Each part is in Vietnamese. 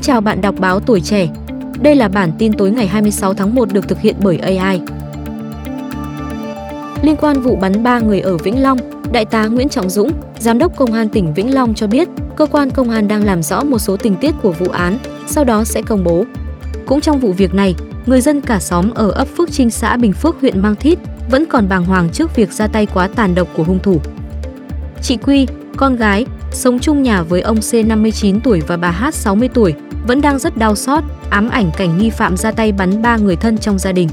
Xin chào bạn đọc báo tuổi trẻ. Đây là bản tin tối ngày 26 tháng 1 được thực hiện bởi AI. Liên quan vụ bắn 3 người ở Vĩnh Long, Đại tá Nguyễn Trọng Dũng, Giám đốc Công an tỉnh Vĩnh Long cho biết, cơ quan công an đang làm rõ một số tình tiết của vụ án, sau đó sẽ công bố. Cũng trong vụ việc này, người dân cả xóm ở ấp Phước Trinh xã Bình Phước huyện Mang Thít vẫn còn bàng hoàng trước việc ra tay quá tàn độc của hung thủ. Chị Quy, con gái, sống chung nhà với ông C 59 tuổi và bà H 60 tuổi, vẫn đang rất đau xót, ám ảnh cảnh nghi phạm ra tay bắn ba người thân trong gia đình.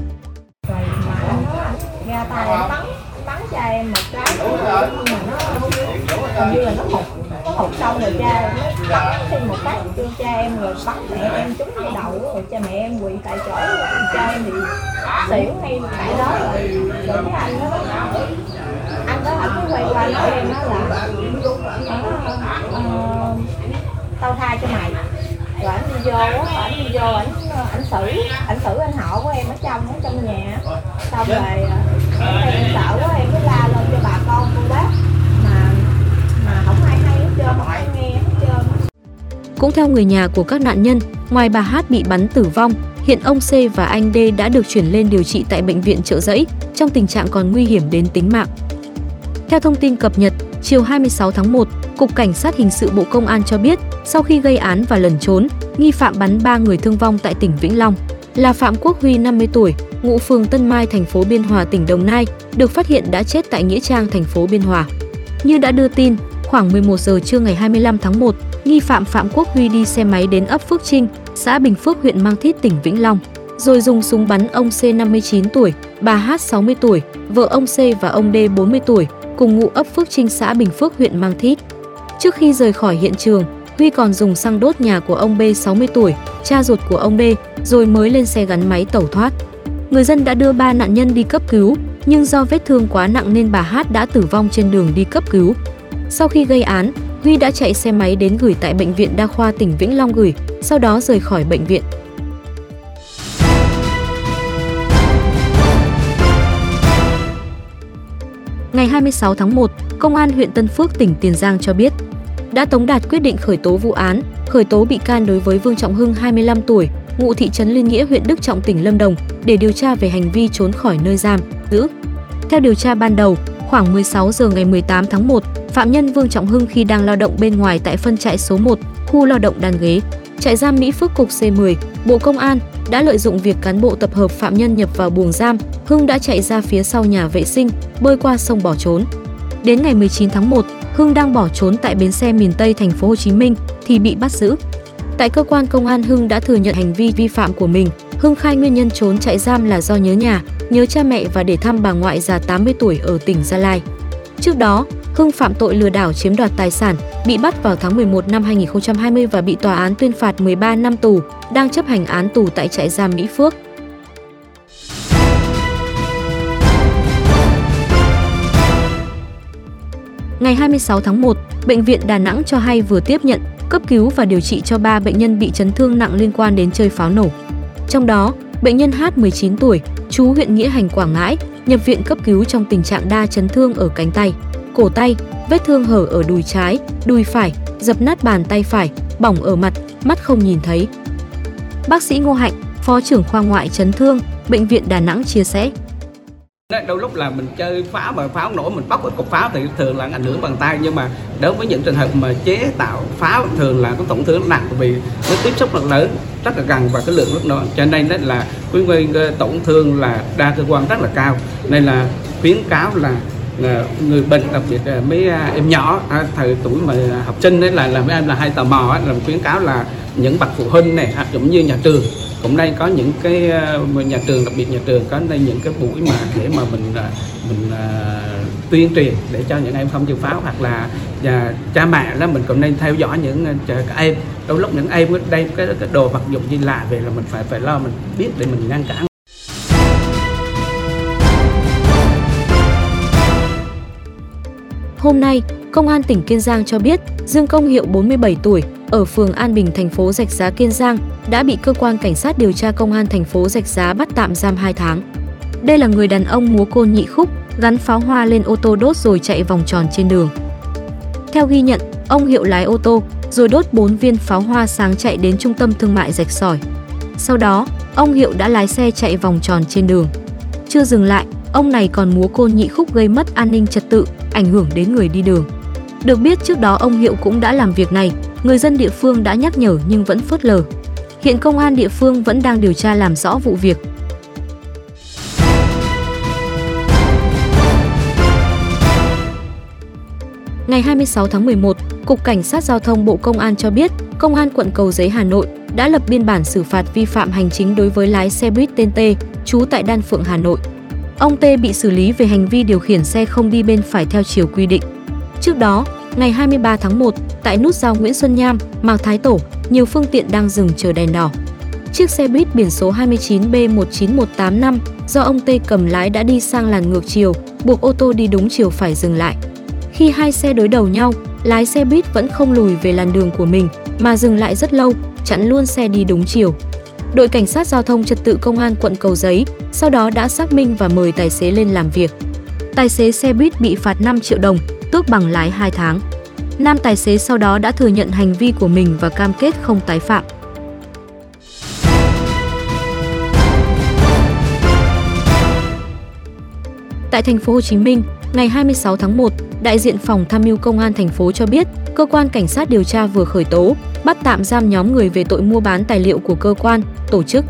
ra tay bắn bắn cha em một cái nhưng mà nó hình như là nó hụt nó hụt xong rồi cha nó bắn thêm một cái cho cha em rồi bắn mẹ em trúng cái đầu rồi cha mẹ em quỳ tại chỗ cha em thì xỉu ngay tại đó rồi rồi cái anh nó đó ảnh mới quay qua nói em đó là ờ, ờ, tao tha cho mày. Rồi ảnh đi vô á ảnh đi vô ảnh ảnh xử ảnh xử anh họ của em ở trong ở trong nhà xong rồi ờ, em sợ quá em mới la lên cho bà con cô bác. Mà mà không ai hay hết trơn không ai nghe hết trơn. Cũng theo người nhà của các nạn nhân, ngoài bà Hát bị bắn tử vong, hiện ông C và anh D đã được chuyển lên điều trị tại bệnh viện Trợ Giấy trong tình trạng còn nguy hiểm đến tính mạng. Theo thông tin cập nhật, chiều 26 tháng 1, Cục Cảnh sát Hình sự Bộ Công an cho biết, sau khi gây án và lẩn trốn, nghi phạm bắn 3 người thương vong tại tỉnh Vĩnh Long là Phạm Quốc Huy 50 tuổi, ngụ phường Tân Mai, thành phố Biên Hòa, tỉnh Đồng Nai, được phát hiện đã chết tại Nghĩa Trang, thành phố Biên Hòa. Như đã đưa tin, khoảng 11 giờ trưa ngày 25 tháng 1, nghi phạm Phạm Quốc Huy đi xe máy đến ấp Phước Trinh, xã Bình Phước, huyện Mang Thít, tỉnh Vĩnh Long, rồi dùng súng bắn ông C 59 tuổi, bà H 60 tuổi, vợ ông C và ông D 40 tuổi, cùng ngụ ấp Phước Trinh, xã Bình Phước, huyện Mang Thít. Trước khi rời khỏi hiện trường, Huy còn dùng xăng đốt nhà của ông B 60 tuổi, cha ruột của ông B, rồi mới lên xe gắn máy tẩu thoát. Người dân đã đưa ba nạn nhân đi cấp cứu, nhưng do vết thương quá nặng nên bà Hát đã tử vong trên đường đi cấp cứu. Sau khi gây án, Huy đã chạy xe máy đến gửi tại bệnh viện đa khoa tỉnh Vĩnh Long gửi, sau đó rời khỏi bệnh viện. Ngày 26 tháng 1, Công an huyện Tân Phước, tỉnh Tiền Giang cho biết đã tống đạt quyết định khởi tố vụ án, khởi tố bị can đối với Vương Trọng Hưng 25 tuổi, ngụ thị trấn Liên Nghĩa, huyện Đức Trọng, tỉnh Lâm Đồng để điều tra về hành vi trốn khỏi nơi giam, giữ. Theo điều tra ban đầu, khoảng 16 giờ ngày 18 tháng 1, phạm nhân Vương Trọng Hưng khi đang lao động bên ngoài tại phân trại số 1, khu lao động đàn ghế, trại giam Mỹ Phước cục C10, Bộ Công an đã lợi dụng việc cán bộ tập hợp phạm nhân nhập vào buồng giam, Hưng đã chạy ra phía sau nhà vệ sinh, bơi qua sông bỏ trốn. Đến ngày 19 tháng 1, Hưng đang bỏ trốn tại bến xe miền Tây thành phố Hồ Chí Minh thì bị bắt giữ. Tại cơ quan công an Hưng đã thừa nhận hành vi vi phạm của mình. Hưng khai nguyên nhân trốn chạy giam là do nhớ nhà, nhớ cha mẹ và để thăm bà ngoại già 80 tuổi ở tỉnh Gia Lai. Trước đó, Hưng phạm tội lừa đảo chiếm đoạt tài sản, bị bắt vào tháng 11 năm 2020 và bị tòa án tuyên phạt 13 năm tù, đang chấp hành án tù tại trại giam Mỹ Phước. Ngày 26 tháng 1, Bệnh viện Đà Nẵng cho hay vừa tiếp nhận, cấp cứu và điều trị cho 3 bệnh nhân bị chấn thương nặng liên quan đến chơi pháo nổ. Trong đó, bệnh nhân H 19 tuổi, chú huyện Nghĩa Hành Quảng Ngãi, nhập viện cấp cứu trong tình trạng đa chấn thương ở cánh tay, cổ tay, vết thương hở ở đùi trái, đùi phải, dập nát bàn tay phải, bỏng ở mặt, mắt không nhìn thấy. Bác sĩ Ngô Hạnh, Phó trưởng khoa ngoại chấn thương, Bệnh viện Đà Nẵng chia sẻ đôi lúc là mình chơi pháo mà pháo nổ mình bóc cái cục pháo thì thường là ảnh hưởng bằng tay. Nhưng mà đối với những trường hợp mà chế tạo pháo thường là có tổn thương nặng vì nó tiếp xúc rất lớn, rất là gần và cái lượng rất lớn cho nên đó là cái nguy tổn thương là đa cơ quan rất là cao. Nên là khuyến cáo là à, người bệnh, đặc biệt là mấy à, em nhỏ à, thời tuổi mà học sinh đấy là là mấy em là hay tò mò là khuyến cáo là những bậc phụ huynh này cũng như nhà trường cũng đây có những cái ờ, nhà trường đặc biệt nhà trường có đây những cái buổi mà để mà mình ờ, mình ờ, tuyên truyền để cho những em không chơi pháo hoặc là và cha mẹ đó mình cũng nên theo dõi những các em. Đôi lúc những em đây cái, cái đồ vật dụng gì lạ về là mình phải phải lo mình biết để mình ngăn cản. Hôm nay, Công an tỉnh Kiên Giang cho biết, Dương Công Hiệu 47 tuổi, ở phường An Bình, thành phố Rạch Giá, Kiên Giang, đã bị cơ quan cảnh sát điều tra công an thành phố Rạch Giá bắt tạm giam 2 tháng. Đây là người đàn ông múa côn nhị khúc, gắn pháo hoa lên ô tô đốt rồi chạy vòng tròn trên đường. Theo ghi nhận, ông Hiệu lái ô tô, rồi đốt 4 viên pháo hoa sáng chạy đến trung tâm thương mại rạch sỏi. Sau đó, ông Hiệu đã lái xe chạy vòng tròn trên đường. Chưa dừng lại, ông này còn múa côn nhị khúc gây mất an ninh trật tự, ảnh hưởng đến người đi đường. Được biết trước đó ông Hiệu cũng đã làm việc này, người dân địa phương đã nhắc nhở nhưng vẫn phớt lờ. Hiện công an địa phương vẫn đang điều tra làm rõ vụ việc. Ngày 26 tháng 11, Cục Cảnh sát Giao thông Bộ Công an cho biết, Công an quận Cầu Giấy Hà Nội đã lập biên bản xử phạt vi phạm hành chính đối với lái xe buýt tên T, trú tại Đan Phượng, Hà Nội. Ông T bị xử lý về hành vi điều khiển xe không đi bên phải theo chiều quy định. Trước đó, ngày 23 tháng 1, tại nút giao Nguyễn Xuân Nham, Mạc Thái Tổ, nhiều phương tiện đang dừng chờ đèn đỏ. Chiếc xe buýt biển số 29B19185 do ông Tê cầm lái đã đi sang làn ngược chiều, buộc ô tô đi đúng chiều phải dừng lại. Khi hai xe đối đầu nhau, lái xe buýt vẫn không lùi về làn đường của mình mà dừng lại rất lâu, chặn luôn xe đi đúng chiều. Đội cảnh sát giao thông trật tự công an quận Cầu Giấy sau đó đã xác minh và mời tài xế lên làm việc. Tài xế xe buýt bị phạt 5 triệu đồng, tước bằng lái 2 tháng. Nam tài xế sau đó đã thừa nhận hành vi của mình và cam kết không tái phạm. Tại thành phố Hồ Chí Minh, ngày 26 tháng 1, đại diện phòng tham mưu công an thành phố cho biết, cơ quan cảnh sát điều tra vừa khởi tố, bắt tạm giam nhóm người về tội mua bán tài liệu của cơ quan, tổ chức.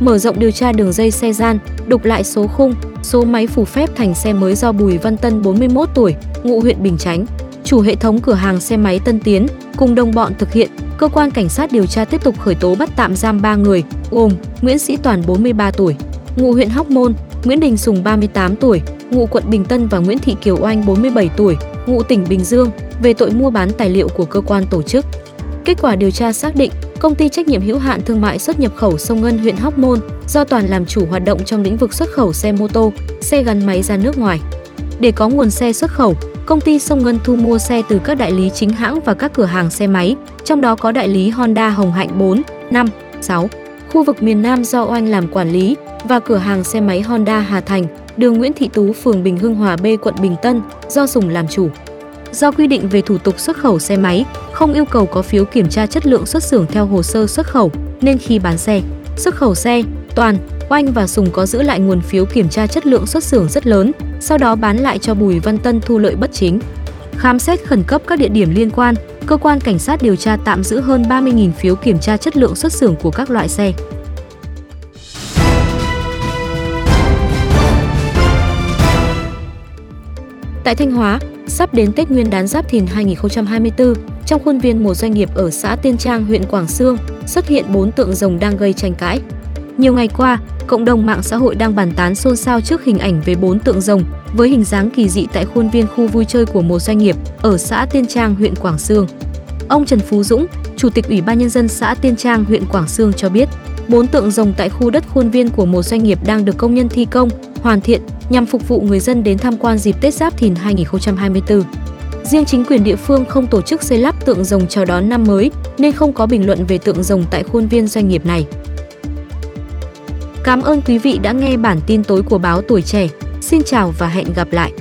Mở rộng điều tra đường dây xe gian, đục lại số khung, số máy phủ phép thành xe mới do Bùi Văn Tân 41 tuổi, ngụ huyện Bình Chánh, chủ hệ thống cửa hàng xe máy Tân Tiến, cùng đồng bọn thực hiện, cơ quan cảnh sát điều tra tiếp tục khởi tố bắt tạm giam 3 người, gồm Nguyễn Sĩ Toàn 43 tuổi, ngụ huyện Hóc Môn, Nguyễn Đình Sùng 38 tuổi, ngụ quận Bình Tân và Nguyễn Thị Kiều Oanh 47 tuổi, ngụ tỉnh Bình Dương về tội mua bán tài liệu của cơ quan tổ chức. Kết quả điều tra xác định, công ty trách nhiệm hữu hạn thương mại xuất nhập khẩu Sông Ngân huyện Hóc Môn do Toàn làm chủ hoạt động trong lĩnh vực xuất khẩu xe mô tô, xe gắn máy ra nước ngoài. Để có nguồn xe xuất khẩu, công ty Sông Ngân thu mua xe từ các đại lý chính hãng và các cửa hàng xe máy, trong đó có đại lý Honda Hồng Hạnh 4, 5, 6. Khu vực miền Nam do Oanh làm quản lý và cửa hàng xe máy Honda Hà Thành, đường Nguyễn Thị Tú, phường Bình Hưng Hòa B, quận Bình Tân, do Sùng làm chủ. Do quy định về thủ tục xuất khẩu xe máy, không yêu cầu có phiếu kiểm tra chất lượng xuất xưởng theo hồ sơ xuất khẩu, nên khi bán xe, xuất khẩu xe, Toàn, Oanh và Sùng có giữ lại nguồn phiếu kiểm tra chất lượng xuất xưởng rất lớn, sau đó bán lại cho Bùi Văn Tân thu lợi bất chính. Khám xét khẩn cấp các địa điểm liên quan, cơ quan cảnh sát điều tra tạm giữ hơn 30.000 phiếu kiểm tra chất lượng xuất xưởng của các loại xe. Tại Thanh Hóa, sắp đến Tết Nguyên đán Giáp Thìn 2024, trong khuôn viên một doanh nghiệp ở xã Tiên Trang, huyện Quảng Sương, xuất hiện bốn tượng rồng đang gây tranh cãi. Nhiều ngày qua, cộng đồng mạng xã hội đang bàn tán xôn xao trước hình ảnh về bốn tượng rồng với hình dáng kỳ dị tại khuôn viên khu vui chơi của một doanh nghiệp ở xã Tiên Trang, huyện Quảng Sương. Ông Trần Phú Dũng, Chủ tịch Ủy ban nhân dân xã Tiên Trang, huyện Quảng Sương cho biết, bốn tượng rồng tại khu đất khuôn viên của một doanh nghiệp đang được công nhân thi công, hoàn thiện nhằm phục vụ người dân đến tham quan dịp Tết Giáp Thìn 2024. Riêng chính quyền địa phương không tổ chức xây lắp tượng rồng chào đón năm mới, nên không có bình luận về tượng rồng tại khuôn viên doanh nghiệp này. Cảm ơn quý vị đã nghe bản tin tối của báo Tuổi Trẻ. Xin chào và hẹn gặp lại!